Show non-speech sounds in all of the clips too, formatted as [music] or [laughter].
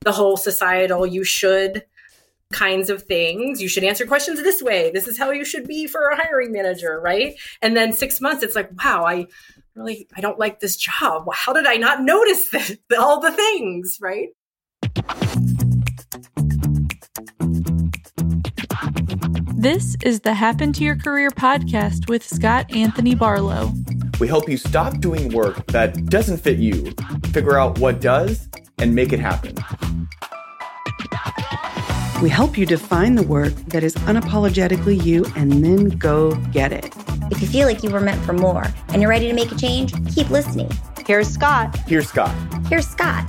the whole societal you should kinds of things. You should answer questions this way. This is how you should be for a hiring manager, right? And then six months, it's like, wow, I really, I don't like this job. How did I not notice [laughs] this, all the things, right? This is the Happen to Your Career podcast with Scott Anthony Barlow. We help you stop doing work that doesn't fit you, figure out what does, and make it happen. We help you define the work that is unapologetically you and then go get it. If you feel like you were meant for more and you're ready to make a change, keep listening. Here's Scott. Here's Scott. Here's Scott.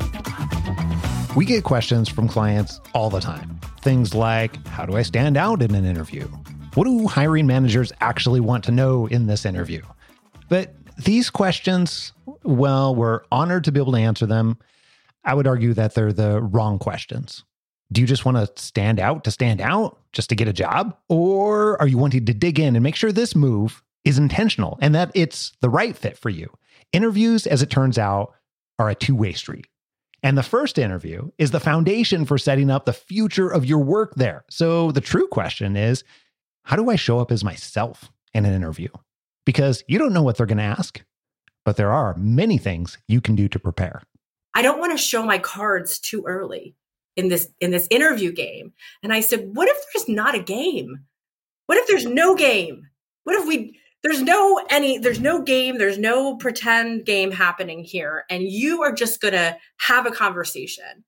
We get questions from clients all the time. Things like How do I stand out in an interview? What do hiring managers actually want to know in this interview? But these questions, well, we're honored to be able to answer them. I would argue that they're the wrong questions. Do you just want to stand out to stand out just to get a job? Or are you wanting to dig in and make sure this move is intentional and that it's the right fit for you? Interviews, as it turns out, are a two way street. And the first interview is the foundation for setting up the future of your work there. So the true question is how do I show up as myself in an interview? Because you don't know what they're going to ask, but there are many things you can do to prepare. I don't want to show my cards too early in this in this interview game. And i said what if there's not a game? What if there's no game? What if we there's no any there's no game there's no pretend game happening here and you are just going to have a conversation?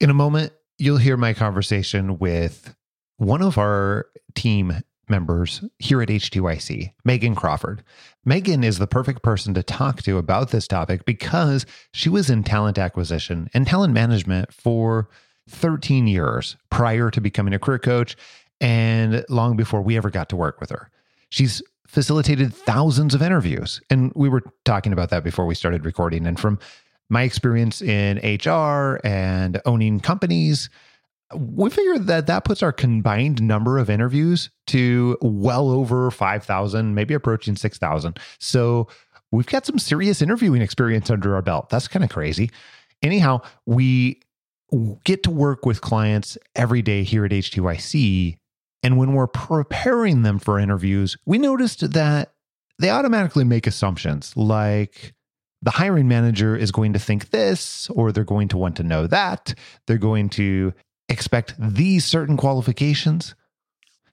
In a moment you'll hear my conversation with one of our team members here at HTYC, Megan Crawford. Megan is the perfect person to talk to about this topic because she was in talent acquisition and talent management for 13 years prior to becoming a career coach and long before we ever got to work with her. She's facilitated thousands of interviews. And we were talking about that before we started recording. And from my experience in HR and owning companies, we figured that that puts our combined number of interviews to well over 5,000, maybe approaching 6,000. So we've got some serious interviewing experience under our belt. That's kind of crazy. Anyhow, we get to work with clients every day here at HTYC. And when we're preparing them for interviews, we noticed that they automatically make assumptions like the hiring manager is going to think this, or they're going to want to know that. They're going to expect these certain qualifications.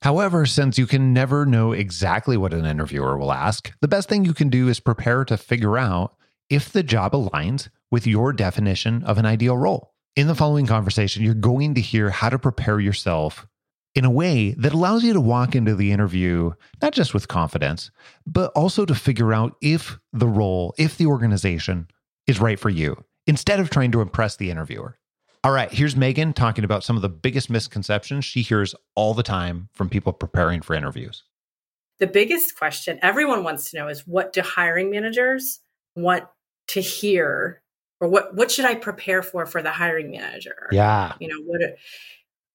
However, since you can never know exactly what an interviewer will ask, the best thing you can do is prepare to figure out if the job aligns with your definition of an ideal role. In the following conversation, you're going to hear how to prepare yourself in a way that allows you to walk into the interview not just with confidence, but also to figure out if the role, if the organization is right for you, instead of trying to impress the interviewer. All right, here's Megan talking about some of the biggest misconceptions she hears all the time from people preparing for interviews. The biggest question everyone wants to know is what do hiring managers want to hear or what what should I prepare for for the hiring manager? Yeah. You know, what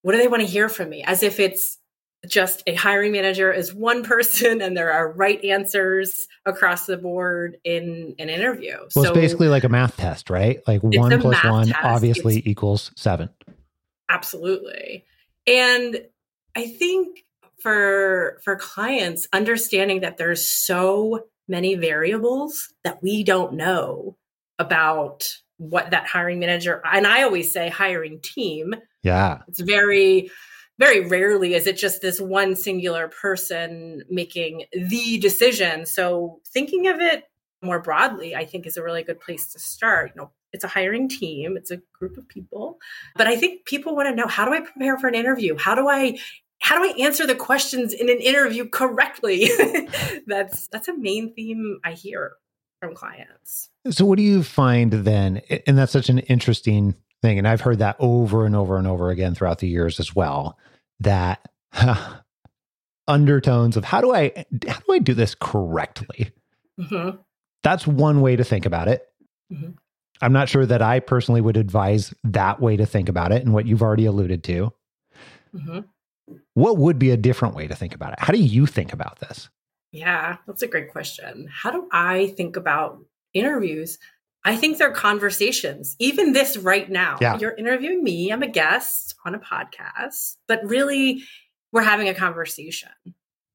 what do they want to hear from me? As if it's just a hiring manager is one person and there are right answers across the board in an interview. Well, so it's basically like a math test, right? Like one plus one test. obviously it's, equals seven. Absolutely. And I think for for clients, understanding that there's so many variables that we don't know about what that hiring manager and I always say hiring team. Yeah. It's very very rarely is it just this one singular person making the decision. So thinking of it more broadly, I think is a really good place to start. You know, it's a hiring team, it's a group of people. But I think people want to know how do I prepare for an interview? How do I how do I answer the questions in an interview correctly? [laughs] that's that's a main theme I hear from clients. So, what do you find then? And that's such an interesting thing. And I've heard that over and over and over again throughout the years as well. That huh, undertones of how do I how do I do this correctly? Mm-hmm. That's one way to think about it. Mm-hmm. I'm not sure that I personally would advise that way to think about it, and what you've already alluded to. Mm-hmm. What would be a different way to think about it? How do you think about this? Yeah, that's a great question. How do I think about interviews? I think they're conversations. Even this right now, Yeah. you're interviewing me. I'm a guest on a podcast, but really, we're having a conversation.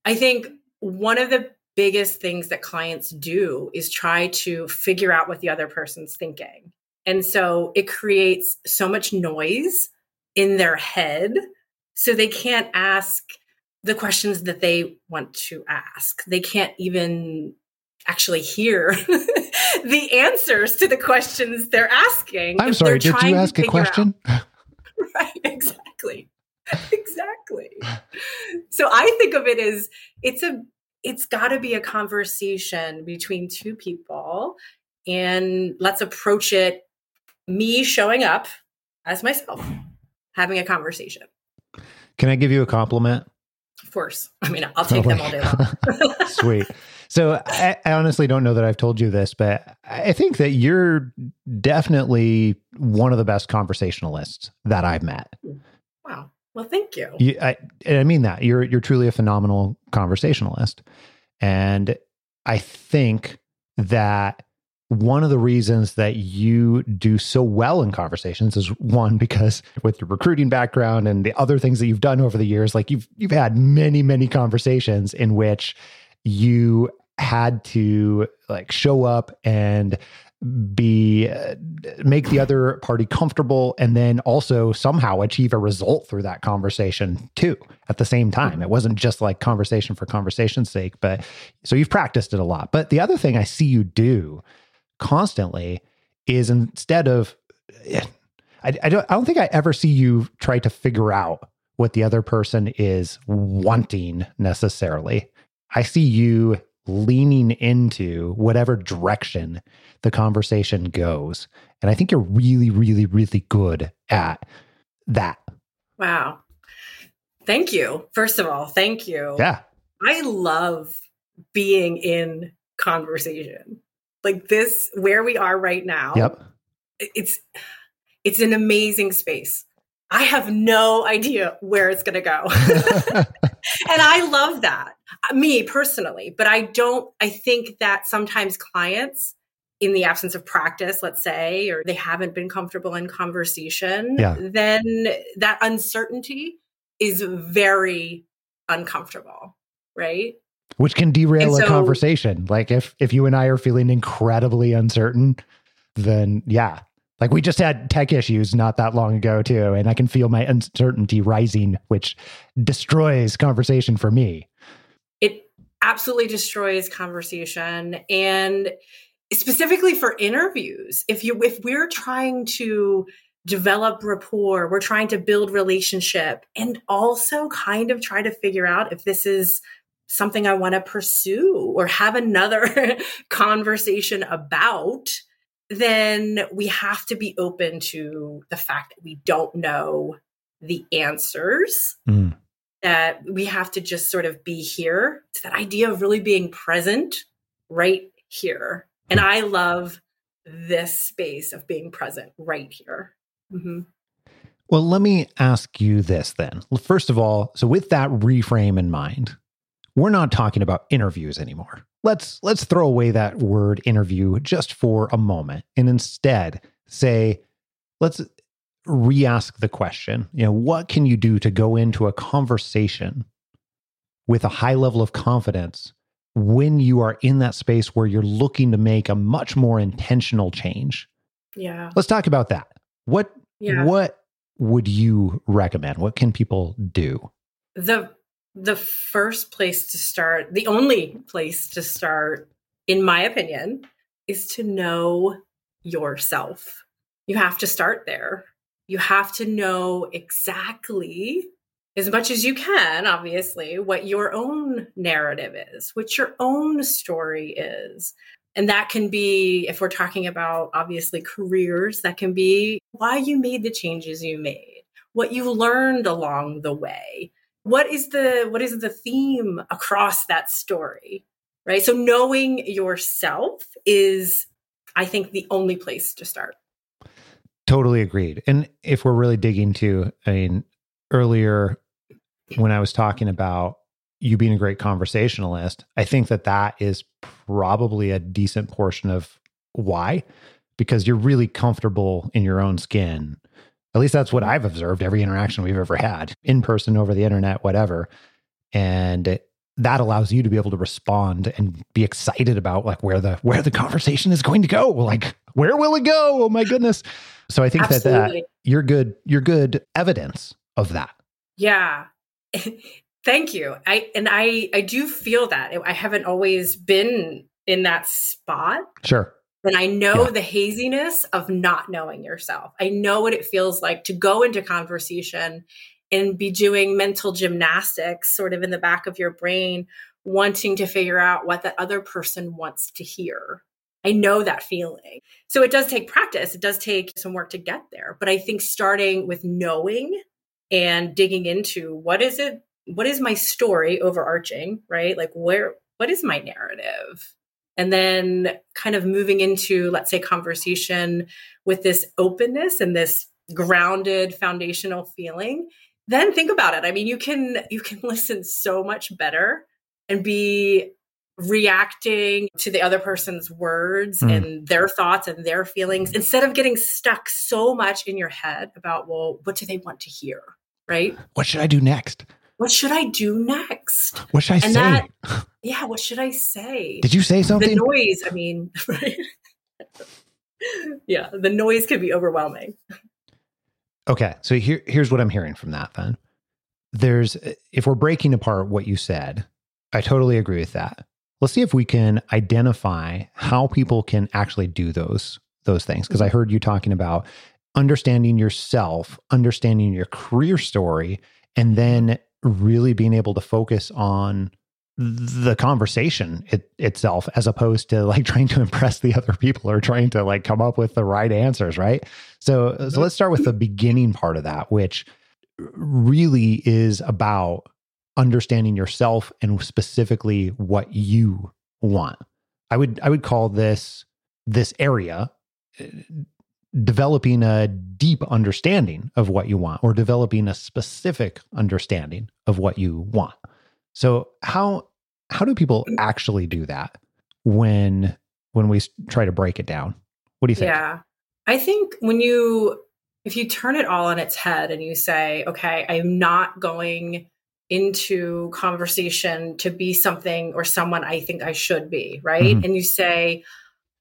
I think one of the biggest things that clients do is try to figure out what the other person's thinking. And so it creates so much noise in their head. So they can't ask the questions that they want to ask. They can't even actually hear [laughs] the answers to the questions they're asking. I'm sorry, did you ask a out- question? [laughs] [laughs] right exactly exactly so i think of it as it's a it's got to be a conversation between two people and let's approach it me showing up as myself having a conversation Can I give you a compliment? of course i mean i'll oh take them all day long Sweet. So I, I honestly don't know that I've told you this, but I think that you're definitely one of the best conversationalists that I've met. wow. Well thank you. You, I, and I mean that. You're you're truly a phenomenal conversationalist, and I think that one of the reasons that you do so well in conversations is one because with your recruiting background and the other things that you've done over the years, like you've you've had many many conversations in which you had to like show up and be uh, make the other party comfortable and then also somehow achieve a result through that conversation too at the same time it wasn't just like conversation for conversation's sake but so you've practiced it a lot but the other thing i see you do constantly is instead of I, I don't I don't think I ever see you try to figure out what the other person is wanting necessarily. I see you leaning into whatever direction the conversation goes. And I think you're really, really, really good at that. wow thank you first of all thank you Yeah. I love being in conversation. Like this where we are right now. Yep. It's it's an amazing space. I have no idea where it's going to go. [laughs] [laughs] and I love that. Uh, Me personally, but I don't I think that sometimes clients in the absence of practice, let's say, or they haven't been comfortable in conversation, Yeah. then that uncertainty is very uncomfortable, right? Which can derail And a conversation. Like if if you and I are feeling incredibly uncertain, then yeah. Like we just had tech issues not that long ago too, and I can feel my uncertainty rising, which destroys conversation for me. Absolutely destroys conversation and specifically for interviews if you if we're trying to develop rapport we're trying to build relationship and also kind of try to figure out if this is something i want to pursue or have another [laughs] conversation about then we have to be open to the fact that we don't know the answers Mm. That we have to just sort of be here. It's that idea of really being present right here. And I love this space of being present right here. hmm Well, let me ask you this then. First of all, so with that reframe in mind, we're not talking about interviews anymore. Let's let's throw away that word interview just for a moment and instead say let's re-ask the question, you know, what can you do to go into a conversation with a high level of confidence when you are in that space where you're looking to make a much more intentional change? Yeah. Let's talk about that. What Yeah. what would you recommend? What can people do? the the first place to start, the only place to start, in my opinion, is to know yourself. You have to start there. You have to know exactly, as much as you can, obviously, what your own narrative is, what your own story is. And that can be, if we're talking about obviously careers, that can be why you made the changes you made, what you learned along the way. What is the what is the theme across that story right? So knowing yourself is i think the only place to start Totally agreed. And if we're really digging to, I mean, earlier when I was talking about you being a great conversationalist, I think that that is probably a decent portion of why because you're really comfortable in your own skin. At least that's what I've observed every interaction we've ever had in person, over the internet, whatever. And that allows you to be able to respond and be excited about like where the where the conversation is going to go. Like, where will it go? Oh my goodness. So I think that uh, that you're good, you're good evidence of that. Yeah. [laughs] Thank you. I and I I do feel that. I haven't always been in that spot. Sure. And I know yeah. the haziness of not knowing yourself. I know what it feels like to go into conversation and be doing mental gymnastics sort of in the back of your brain, wanting to figure out what that other person wants to hear. I know that feeling. So it does take practice. It does take some work to get there. But I think starting with knowing and digging into what is it, what is my story overarching, right? Like where, what is my narrative? And then kind of moving into, let's say, conversation with this openness and this grounded foundational feeling then think about it i mean you can you can [laughs] listen so much better and be reacting to the other person's words mm. and their thoughts and their feelings instead of getting stuck so much in your head about well what do they want to hear right? What should i do next? What should i do next? What should i and say? that, [laughs] yeah what should i say? Did you say something? the noise i mean [laughs] right? Yeah the noise can be overwhelming. Okay, so here here's what I'm hearing from that then. There's if we're breaking apart what you said, I totally agree with that. Let's see if we can identify how people can actually do those those things. Because I heard you talking about understanding yourself, understanding your career story and then really being able to focus on the conversation it, itself as opposed to like [laughs] trying to impress the other people or trying to like come up with the right answers right? So so let's start with the beginning part of that which really is about understanding yourself and specifically what you want i would i would call this this area uh, developing a deep understanding of what you want or developing a specific understanding of what you want so how how do people actually do that when when we try to break it down? What do you think? Yeah. I think when you if you turn it all on its head and you say, okay, I'm not going into conversation to be something or someone I think I should be, right? Mm-hmm. And you say,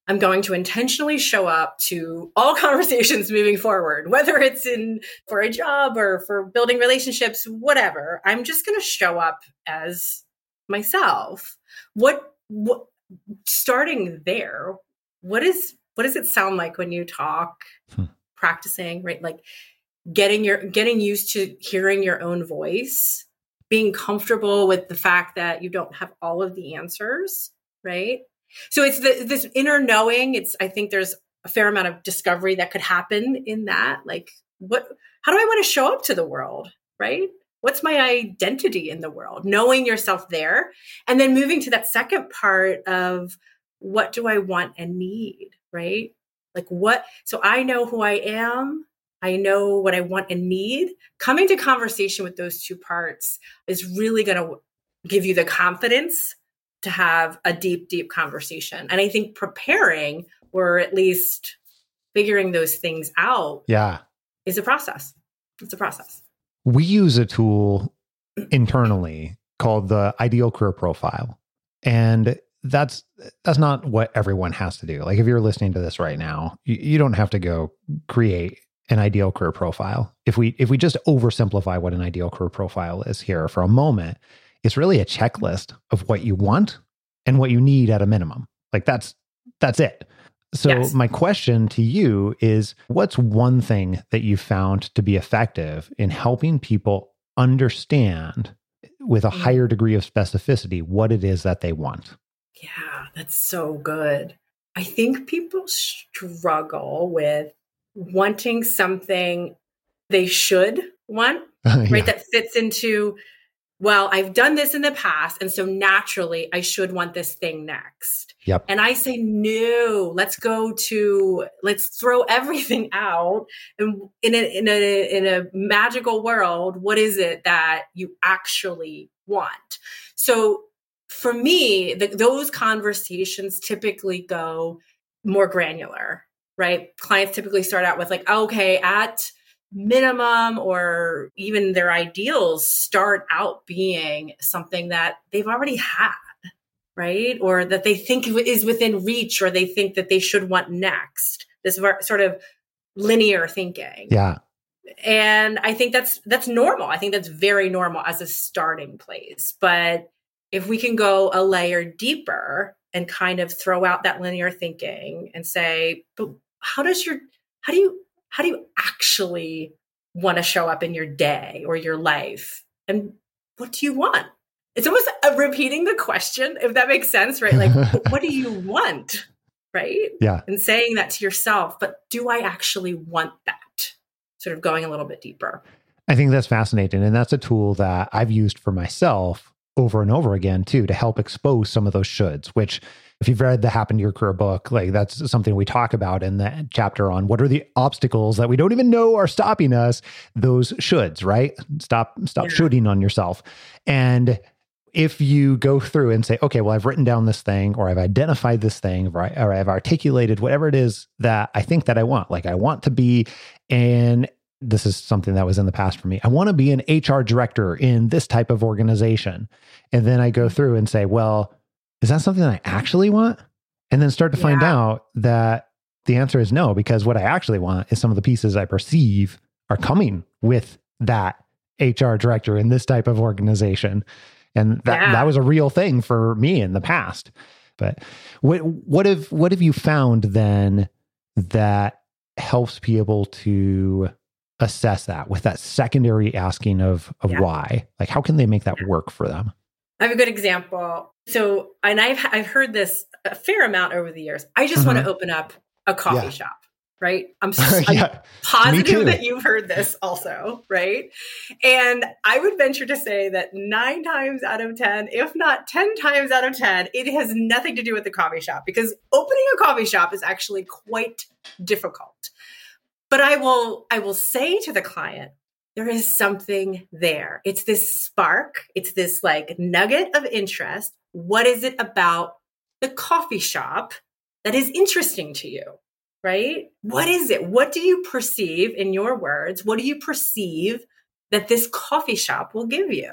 I'm going to intentionally show up to all [laughs] conversations moving forward, whether it's in for a job or for building relationships, whatever. I'm just going to show up as myself. What what starting there, what is what does it sound like when you talk hmm. practicing, right? Like getting your getting used to hearing your own voice, being comfortable with the fact that you don't have all of the answers, right? So it's the, this inner knowing. It's I think there's a fair amount of discovery that could happen in that. Like, what? How do I want to show up to the world? Right? What's my identity in the world? Knowing yourself there, and then moving to that second part of what do I want and need? Right? Like what? So I know who I am. I know what I want and need. Coming to conversation with those two parts is really going to give you the confidence to have a deep, deep conversation. And I think preparing or at least figuring those things out yeah. is a process. It's a process. We use a tool mm. internally called the ideal career profile. And that's that's not what everyone has to do. Like if you're listening to this right now, you, you don't have to go create an ideal career profile. If we if we just oversimplify what an ideal career profile is here for a moment, it's really a checklist of what you want and what you need at a minimum. Like that's that's it. So yes. my question to you is what's one thing that you found to be effective in helping people understand with a mm. higher degree of specificity what it is that they want? Yeah, that's so good. I think people struggle with wanting something they should want, [laughs] yeah. right? That fits into well, I've done this in the past. And so naturally, I should want this thing next. Yep. And I say, no, let's go to, let's throw [laughs] everything out. And in a, in a, in a magical world, what is it that you actually want? So for me, the, those conversations typically go more granular. Right? Clients typically start out with like, okay, at minimum or even their ideals start out being something that they've already had, right? Or that they think is within reach or they think that they should want next. This sort of linear thinking. Yeah. And I think that's that's normal. I think that's very normal as a starting place. But if we can go a layer deeper and kind of throw out that linear thinking and say, but how does your how do you how do you actually want to show up in your day or your life? And what do you want? It's almost a, repeating the question if that makes sense right? Like [laughs] what do you want? Right? Yeah. And saying that to yourself but do i actually want that? Sort of going a little bit deeper. I think that's fascinating and that's a tool that i've used for myself over and over again too to help expose some of those shoulds which if you've read the Happen to Your Career book, like that's something we talk about in the chapter on what are the obstacles that we don't even know are stopping us, those shoulds, right? Stop, stop yeah. shooting on yourself. And if you go through and say, okay, well, I've written down this thing, or I've identified this thing, or, I, or I've articulated whatever it is that I think that I want, like I want to be an this is something that was in the past for me. I want to be an HR director in this type of organization. And then I go mm-hmm. through and say, well, is that something that I actually want? And then start to find out that the answer is no, because what I actually want is some of the pieces I perceive are coming with that HR director in this type of organization. And that, yeah. that was a real thing for me in the past. But what what have what have you found then that helps people to assess that with that secondary asking of of yeah. why? Like how can they make that work for them? I have a good example. So, and I've I've heard this a fair amount over the years. I just mm-hmm. want to open up a coffee yeah. shop, right? I'm, [laughs] I'm positive that you've heard this also, right? And I would venture to say that nine times out of 10, if not 10 times out of 10, it has nothing to do with the coffee shop because opening a coffee shop is actually quite difficult. But I will I will say to the client, there is something there. It's this spark, it's this like nugget of interest. What is it about the coffee shop that is interesting to you? Right? What is it? What do you perceive in your words? What do you perceive that this coffee shop will give you?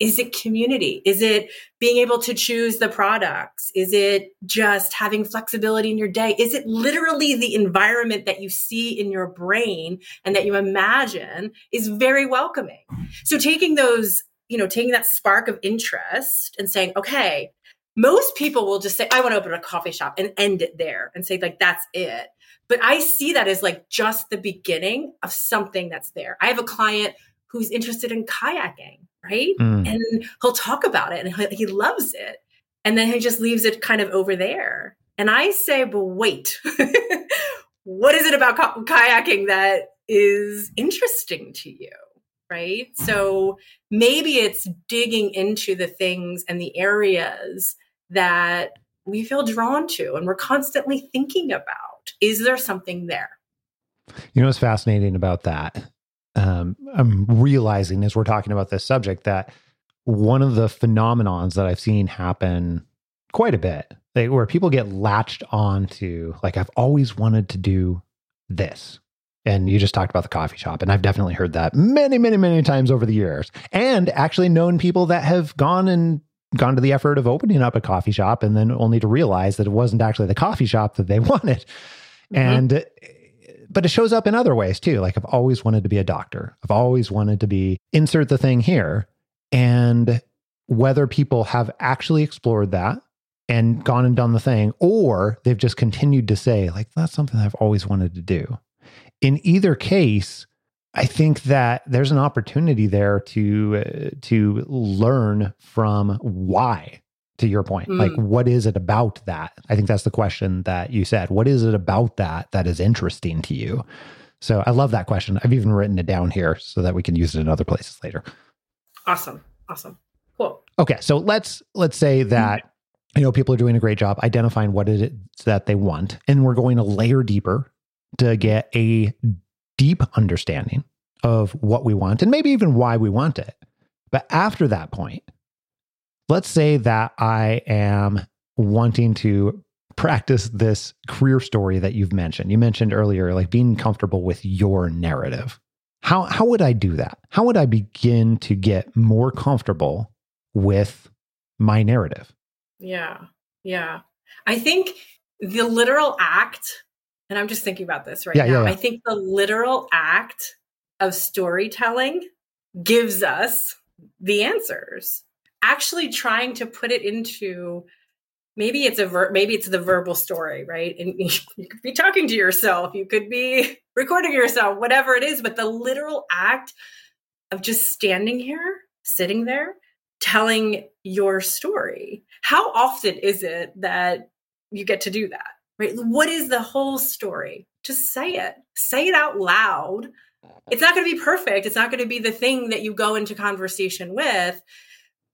Is it community? Is it being able to choose the products? Is it just having flexibility in your day? Is it literally the environment that you see in your brain and that you imagine is very welcoming? So taking those, you know, taking that spark of interest and saying, okay, most people will just say, I want to open a coffee shop and end it there and say, like, that's it. But I see that as like just the beginning of something that's there. I have a client who's interested in kayaking, right? Mm. And he'll talk about it and he, he loves it. And then he just leaves it kind of over there. And I say, but wait, [laughs] what is it about kayaking that is interesting to you? Right. So maybe it's digging into the things and the areas that we feel drawn to and we're constantly thinking about. Is there something there? You know what's fascinating about that um, I'm realizing as we're talking about this subject that one of the phenomenons that I've seen happen quite a bit, like where people get latched on to, like, I've always wanted to do this. And you just talked about the coffee shop. And I've definitely heard that many, many, many times over the years. And actually known people that have gone and gone to the effort of opening up a coffee shop and then only to realize that it wasn't actually the coffee shop that they [laughs] wanted. Mm-hmm. And but it shows up in other ways too. Like I've always wanted to be a doctor. I've always wanted to be insert the thing here. And whether people have actually explored that and gone and done the thing, or they've just continued to say, like, that's something I've always wanted to do. In either case, I think that there's an opportunity there to uh, to learn from why to your point mm. like what is it about that? I think that's the question that you said. What is it about that that is interesting to you? So i love that question. I've even written it down here so that we can use it in other places later. Awesome. Awesome. Cool. Okay so let's let's say mm-hmm. that you know people are doing a great job identifying what it is that they want and we're going to layer deeper to get a deep understanding of what we want and maybe even why we want it. But after that point let's say that I am wanting to practice this career story that you've mentioned? You mentioned earlier, like being comfortable with your narrative. How, how would I do that? How would I begin to get more comfortable with my narrative? Yeah. Yeah. I think the literal act, and I'm just thinking about this right Yeah, now. yeah, yeah. I think the literal act of storytelling gives us the answers. Actually trying to put it into maybe it's a ver- maybe it's the verbal story, right? And [laughs] you could be talking to yourself, you could be recording yourself, whatever it is, but the literal act of just standing here, sitting there, telling your story. How often is it that you get to do that? Right? What is the whole story? Just say it. Say it out loud. It's not going to be perfect. It's not going to be the thing that you go into conversation with.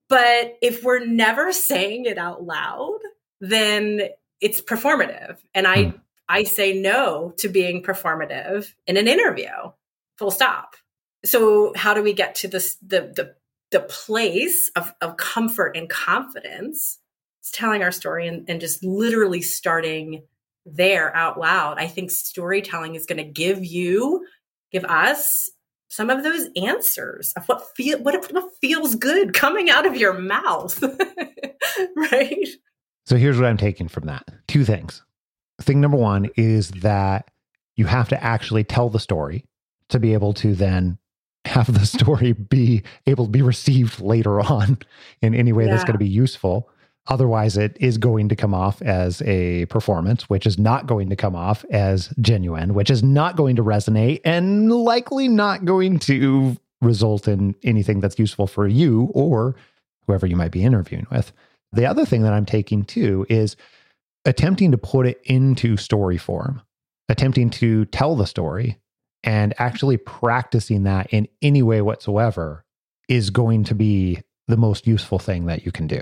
But if we're never saying it out loud, then it's performative. And I Hmm. I say no to being performative in an interview. Full stop. So how do we get to this the the the place of, of comfort and confidence? It's telling our story and, and just literally starting there out loud. I think storytelling is going to give you, give us some of those answers of what feel what what feels good coming out of your mouth. [laughs] right? So here's what I'm taking from that two things. Thing number one is that you have to actually tell the story to be able to then have the [laughs] story be able to be received later on in any way that's going to be useful. Otherwise, it is going to come off as a performance, which is not going to come off as genuine, which is not going to resonate and likely not going to result in anything that's useful for you or whoever you might be interviewing with. The other thing that I'm taking too is attempting to put it into story form, attempting to tell the story and actually practicing that in any way whatsoever is going to be the most useful thing that you can do.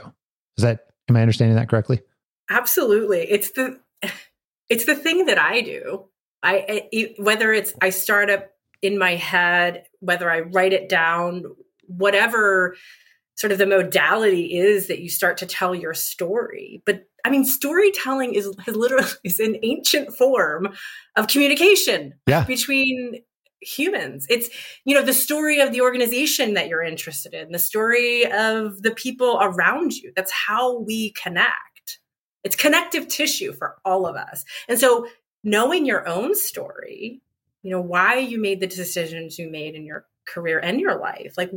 Is that, am I understanding that correctly? Absolutely. It's the [laughs] it's the thing that I do. I, whether it's I start up in my head, whether I write it down, whatever sort of the modality is that you start to tell your story. But I mean, storytelling is has literally [laughs] is an ancient form of communication Yeah. between humans. It's you know the story of the organization that you're interested in, the story of the people around you. That's how we connect. It's connective tissue for all of us. And so knowing your own story, you know, why you made the decisions you made in your career and your life. Like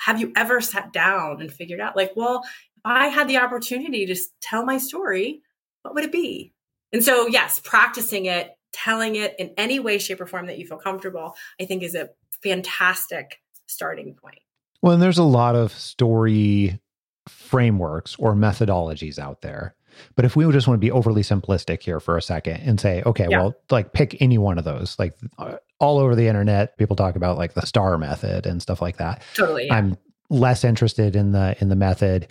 have you ever sat down and figured out like, well, if I had the opportunity to tell my story, what would it be? And so, yes, practicing it, telling it in any way, shape, or form that you feel comfortable, I think is a fantastic starting point. Well, and there's a lot of story frameworks or methodologies out there. But if we just want to be overly simplistic here for a second and say, okay, Yeah. well, like pick any one of those, like uh, all over the internet, people talk about like the star method and stuff like that. Totally. Yeah. I'm less interested in the in the method.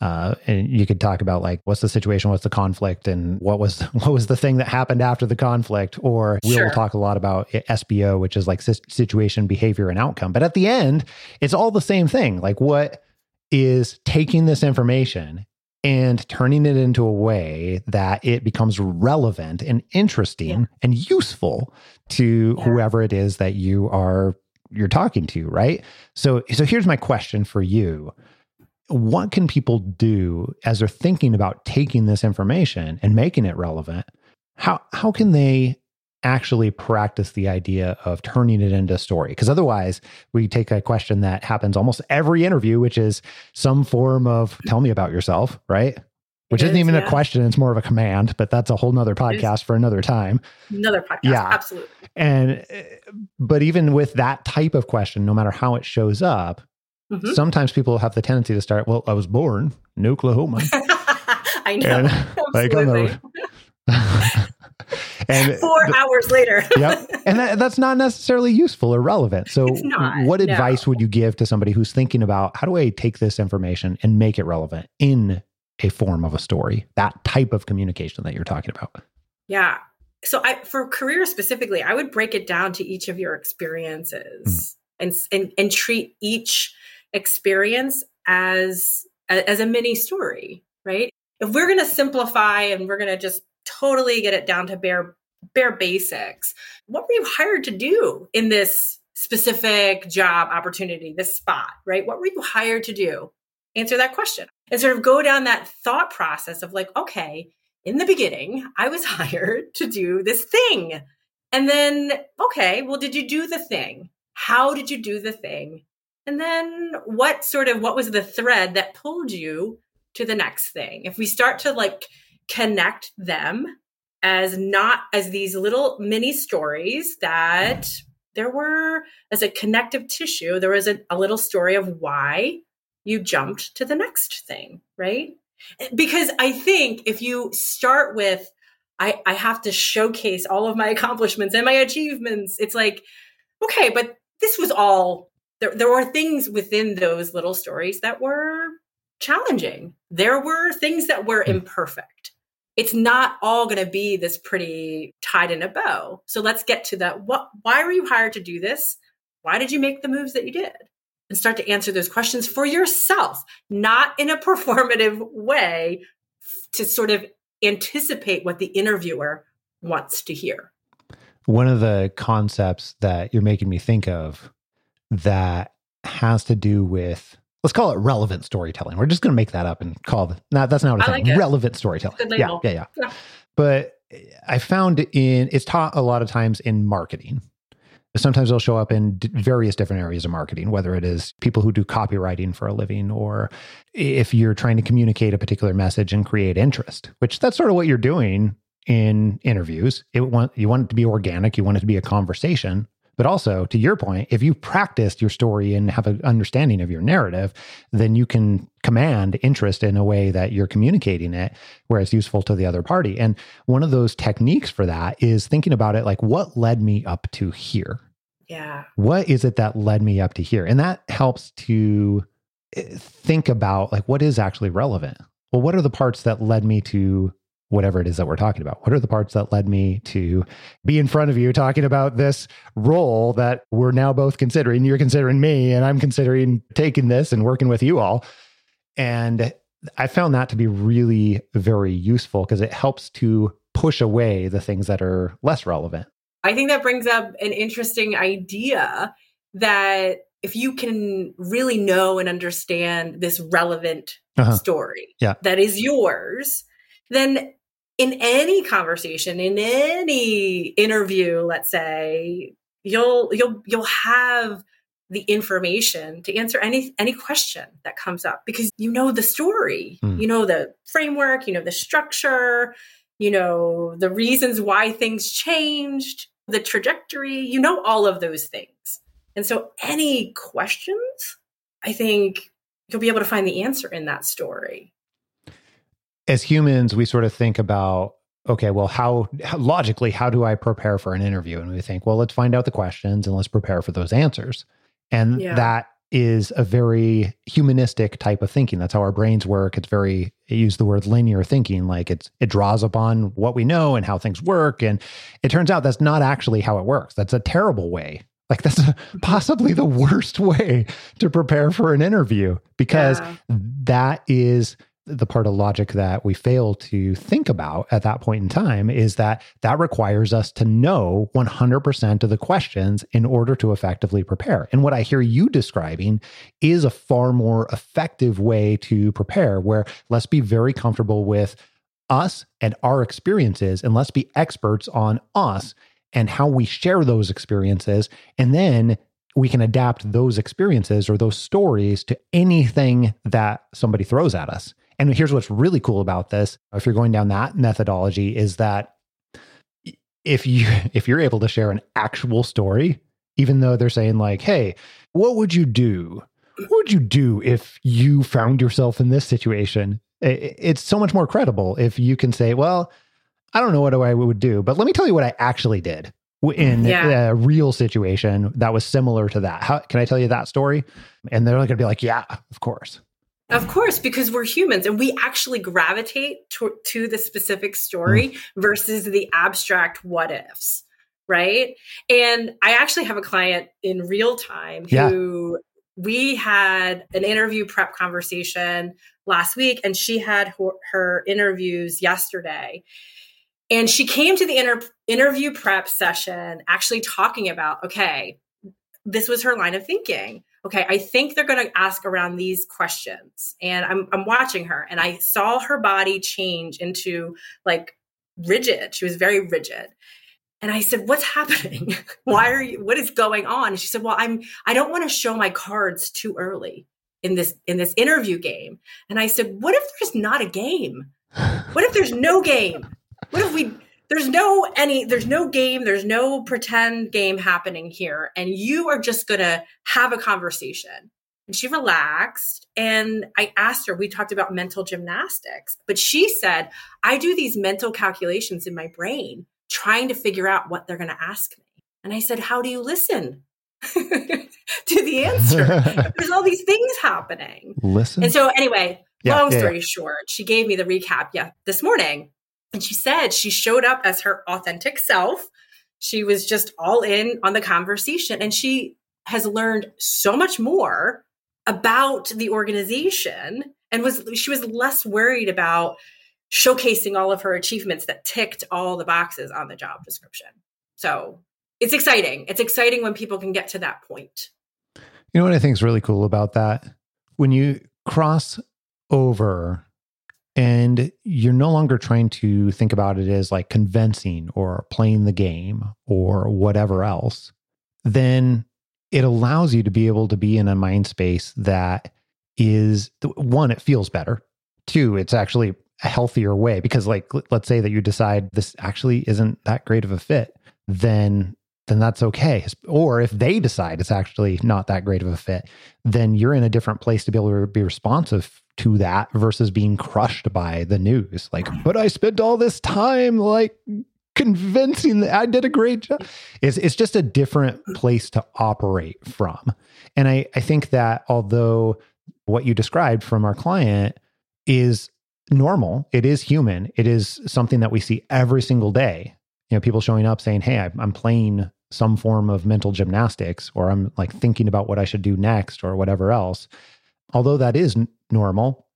Uh, and you could talk about like what's the situation, what's the conflict, and what was [laughs] what was the thing that happened after the conflict. Or we'll Sure. talk a lot about SBO, which is like situation, behavior, and outcome. But at the end, it's all the same thing. Like what is taking this information and turning it into a way that it becomes relevant and interesting Yeah. and useful to Yeah. whoever it is that you are you're talking to, right? So so here's my question for you. What can people do as they're thinking about taking this information and making it relevant? How how can they actually practice the idea of turning it into a story? Because otherwise, we take a question that happens almost every interview, which is some form of tell me about yourself, right? Which isn't is, even a question, it's more of a command, but that's a whole nother podcast for another time. Another podcast. Yeah. Absolutely. And uh, but even with that type of question, no matter how it shows up, Mhm. sometimes people have the tendency to start, well, I was born in Oklahoma. [laughs] I know. And, like, [laughs] the- and Four hours later. [laughs] yep. And that, that's not necessarily useful or relevant. So, not, what no. advice would you give to somebody who's thinking about how do I take this information and make it relevant in a form of a story? That type of communication that you're talking about. Yeah. So I for career specifically, I would break it down to each of your experiences and and and treat each experience as as a mini story, right? If we're going to simplify and we're going to just totally get it down to bare bare basics. What were you hired to do in this specific job opportunity, this spot, right? What were you hired to do? Answer that question and sort of go down that thought process of like, okay, in the beginning, I was [laughs] hired to do this thing. And then, okay, well, did you do the thing? How did you do the thing? And then what sort of what was the thread that pulled you to the next thing? If we start to like connect them as not as these little mini stories that there were as a connective tissue, there was a, a little story of why you jumped to the next thing, right? Because I think if you start with I, I have to showcase all of my accomplishments and my achievements. It's like, okay, but this was all there, there were things within those little stories that were challenging. There were things that were hmm. imperfect. It's not all going to be this pretty tied in a bow. So let's get to that. What, why were you hired to do this? Why did you make the moves that you did? And start to answer those questions for yourself, not in a [laughs] performative way to sort of anticipate what the interviewer wants to hear. One of the concepts that you're making me think of that has to do with let's call it relevant storytelling. We're just going to make that up and call it. That's not what I like relevant storytelling. Yeah, yeah, yeah, yeah. But I found in it's taught a lot of times in marketing. Sometimes it'll show up in various different areas of marketing, whether it is people who do copywriting for a living, or if you're trying to communicate a particular message and create interest, which that's sort of what you're doing in interviews. It want you want it to be organic, you want it to be a conversation, but also, to your point, if you practiced your story and have an understanding of your narrative, then you can command interest in a way that you're communicating it where it's useful to the other party. And one of those techniques for that is thinking about it like, what led me up to here? Yeah. What is it that led me up to here? And that helps to eh, think about like, what is actually relevant? Well, what are the parts that led me to whatever it is that we're talking about. What are the parts that led me to be in front of you talking about this role that we're now both considering? You're considering me, and I'm considering taking this and working with you all. And I found that to be really very useful because it helps to push away the things that are less relevant. I think that brings up an interesting idea that if you can really know and understand this relevant uh-huh. story yeah. that is yours, then in any conversation, in any interview, let's say, you'll you'll you'll have the information to answer any any question that comes up because you know the story, mm. you know the framework, you know the structure, you know the reasons why things changed, the trajectory, you know all of those things. And so any questions, I think you'll be able to find the answer in that story as humans, we sort of think about, okay, well, how, how, logically, how do I prepare for an interview? And we think, well, let's find out the questions and let's prepare for those answers. And yeah. that is a very humanistic type of thinking. That's how our brains work. It's very use the word linear thinking, like it's it draws upon what we know and how things work. And it turns out that's not actually how it works. That's a terrible way like that's mm-hmm. possibly the worst [laughs] way to prepare for an interview because yeah. that is the part of logic that we fail to think about at that point in time is that that requires us to know 100% of the questions in order to effectively prepare. And what I hear you describing is a far more effective way to prepare, where let's be very comfortable with us and our experiences, and let's be experts on us and how we share those experiences. And then we can adapt those experiences or those stories to anything that somebody throws at us. And here's what's really cool about this, if you're going down that methodology, is that if you [laughs] if you're able to share an actual story, even though they're saying like, "Hey, what would you do? What would you do if you found yourself in this situation?" It's so much more credible if you can say, "Well, I don't know what I would do, but let me tell you what I actually did." in yeah. a real situation that was similar to that. How can I tell you that story? And they're going to be like, "Yeah, of course." Of course, because we're humans and we actually gravitate to, to the specific story mm. versus the abstract what ifs, right? And I actually have a client in real time yeah. who we had an interview prep conversation last week and she had her, her interviews yesterday. And she came to the inter- interview prep session actually talking about, okay, this was her line of thinking. Okay, I think they're going to ask around these questions. And I'm, I'm watching her and I saw her body change into like rigid. She was very rigid. And I said, "What's [laughs] happening? Why are you what is going on?" And she said, "Well, I'm I don't want to show my cards too early in this in this interview game." And I said, "What if there's not a game? What if there's no game? What if we there's no any there's no game, there's no pretend game happening here and you are just going to have a conversation." And she relaxed and I asked her, we talked about mental gymnastics, but she said, "I do these mental calculations in my brain." trying to figure out what they're going to ask me. And I said, How do you listen [laughs] to the answer? [laughs] There's all these things happening. Listen. And so, anyway, Yeah, long yeah, story short, she gave me the recap yeah, this morning. And she said she showed up as her authentic self. She was just all in on the conversation. And she has learned so much more about the organization and was she was less worried about showcasing all of her achievements that ticked all the boxes on the job description. So it's exciting. It's exciting when people can get to that point. You know what I think is really cool about that? When you cross over and you're no longer trying to think about it as like convincing or playing the game or whatever else, then it allows you to be able to be in a mind space that is one, it feels better. Two, it's actually a healthier way because like let's say that you decide this actually isn't that great of a fit, then then that's okay. Or if they decide it's actually not that great of a fit, then you're in a different place to be able to be responsive to that versus being crushed by the news. Like, but I spent all this time like convincing that I did a great job. It's it's just a different place to operate from. And I, I think that although what you described from our client is normal, it is human, it is something that we see every single day. You know, people showing up saying, Hey, I'm- playing some form of mental gymnastics, or I'm like thinking about what I should do next, or whatever else. Although that is normal,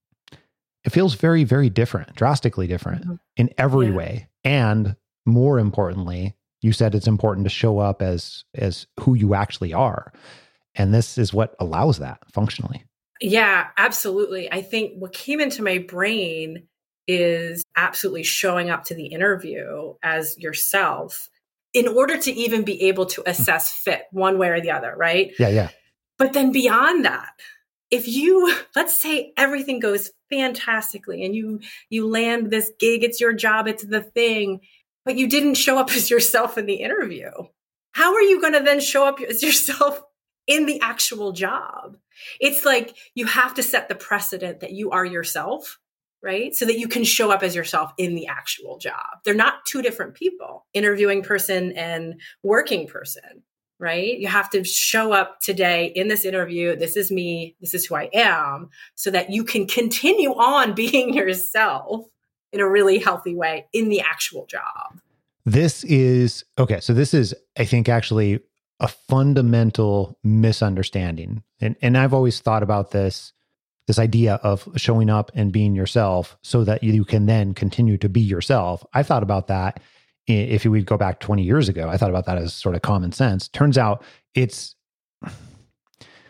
it feels very, very different, drastically different Mhm. in every Yeah. way. And more importantly, you said it's important to show up as as who you actually are. And this is what allows that functionally. Yeah, absolutely. I think what came into my brain is absolutely showing up to the interview as yourself in order to even be able to assess fit one way or the other, right? Yeah, yeah. But then beyond that, if you [laughs] let's say everything goes fantastically and you you land this gig, it's your job, it's the thing, but you didn't show up [laughs] as yourself in the interview. How are you going to then show up [laughs] as yourself in the actual job? It's like you have to set the precedent that you are yourself, right? So that you can show up as yourself in the actual job. They're not two different people, interviewing person and working person right? You have to show up today in this interview. This is me. This is who I am so that you can continue on [laughs] being yourself in a really healthy way in the actual job. This is okay. So this is, I think, actually a fundamental misunderstanding. And and I've always thought about this this idea of showing up and being yourself so that you can then continue to be yourself. I thought about that if we go back 20 years ago. I thought about that as sort of common sense. Turns out it's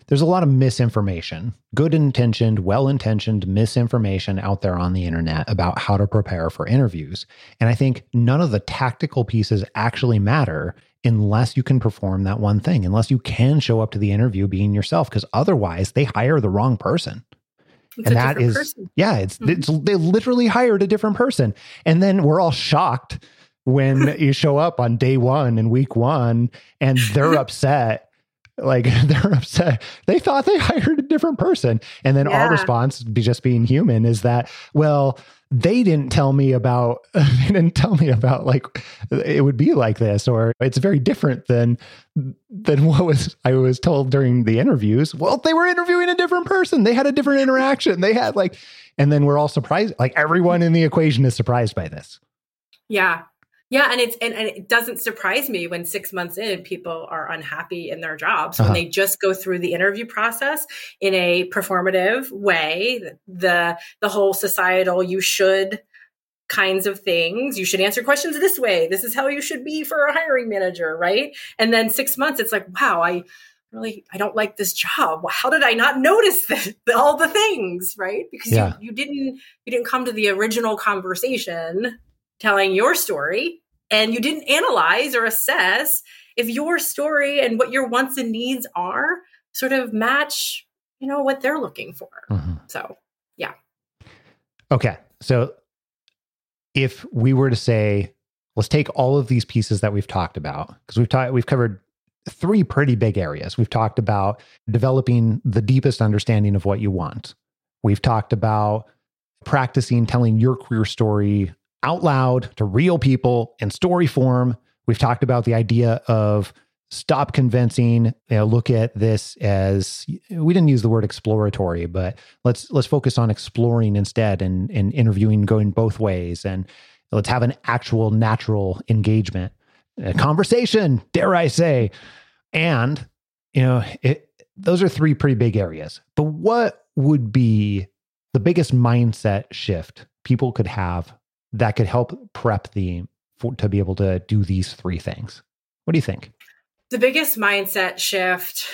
there's a lot of misinformation, good intentioned, well intentioned misinformation out there on the internet about how to prepare for interviews. And I think none of the tactical pieces actually matter unless you can perform that one thing, unless you can show up to the interview being yourself, because otherwise they hire the wrong person. It's and that person. yeah, it's, Mhm. it's, they literally hired a different person. And then we're all shocked when you show up on day one and week one and they're [laughs] upset. Like [laughs] they're upset. They thought they hired a different person. And then our response be just being human is that well they didn't tell me about [laughs] they didn't tell me about like it would be like this or it's very different than than what was i was told during the interviews. Well they were interviewing a different person. They had a different interaction. They had like and then we're all surprised like everyone in the equation is surprised by this. Yeah. Yeah. And it's, and, and it doesn't surprise me when six months in people are unhappy in their jobs Uh-huh. when they just go through the interview process in a performative way, the, the whole societal, you should kinds of things. You should answer questions this way. This is how you should be for a hiring manager, right? And then six months, it's like, wow, I really I don't like this job. How did I not notice [laughs] this, all the things, right? Because yeah. you, you didn't you didn't come to the original conversation telling your story and you didn't analyze or assess if your story and what your wants and needs are sort of match, you know, what they're looking for. Mm-hmm. So, yeah. Okay. So if we were to say, let's take all of these pieces that we've talked about, because we've talked, we've covered three pretty big areas. We've talked about developing the deepest understanding of what you want. We've talked about practicing telling your career story out loud to real people in story form. We've talked about the idea of stop convincing you know, look at this as we didn't use the word exploratory but let's let's focus on exploring instead and and interviewing going both ways. And let's have an actual natural engagement a conversation dare i say. And you know it, those are three pretty big areas. But what would be the biggest mindset shift people could have that could help prep the for, to be able to do these three things what do you think the biggest mindset shift,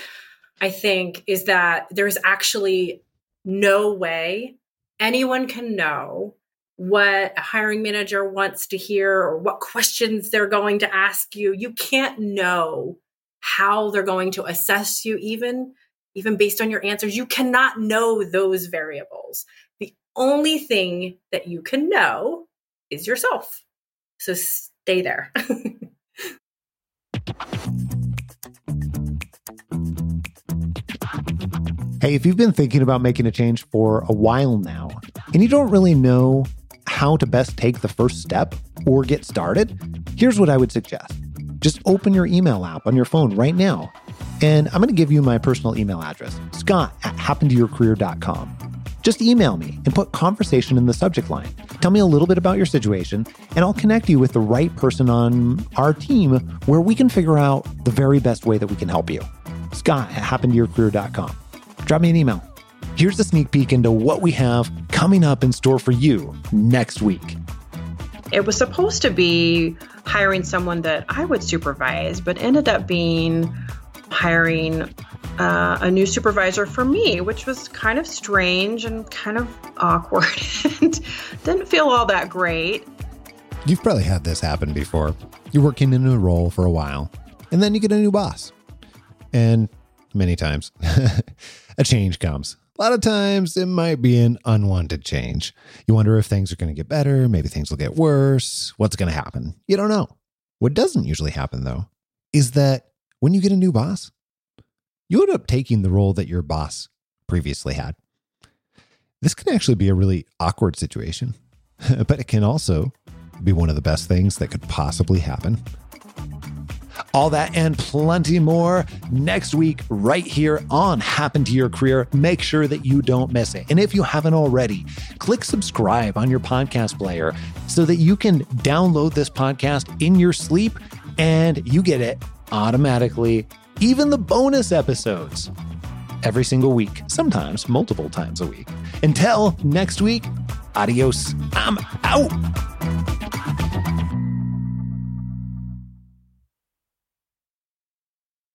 I think, is that there's actually no way anyone can know what a hiring manager wants to hear or what questions they're going to ask you. You can't know how they're going to assess you even even based on your answers. You cannot know those variables. The only thing that you can know is yourself. So stay there. [laughs] Hey, if you've been thinking about making a change for a while now and you don't really know how to best take the first step or get started, here's what I would suggest. Just open your email app on your phone right now. And I'm going to give you my personal email address, scott at happentoyourcareer.com. Just email me and put conversation in the subject line. Tell me a little bit about your situation, and I'll connect you with the right person on our team where we can figure out the very best way that we can help you. Scott at happentoyourcareer.com drop me an email. Here's a sneak peek into what we have coming up in store for you next week. It was supposed to be hiring someone that I would supervise, but ended up being hiring uh, a new supervisor for me, which was kind of strange and kind of awkward [laughs] and didn't feel all that great. You've probably had this happen before. You're working in a role for a while, and then you get a new boss. And many times, [laughs] a change comes. A lot of times it might be an unwanted change. You wonder if things are going to get better, maybe things will get worse, what's going to happen. You don't know. What doesn't usually happen, though, is that when you get a new boss, you end up taking the role that your boss previously had. This can actually be a really awkward situation, [laughs] but it can also be one of the best things that could possibly happen all that and plenty more next week, right here on Happen to Your Career. Make sure that you don't miss it. And if you haven't already, click subscribe on your podcast player so that you can download this podcast in your sleep and you get it automatically, even the bonus episodes every single week, sometimes multiple times a week. Until next week, adios. I'm out.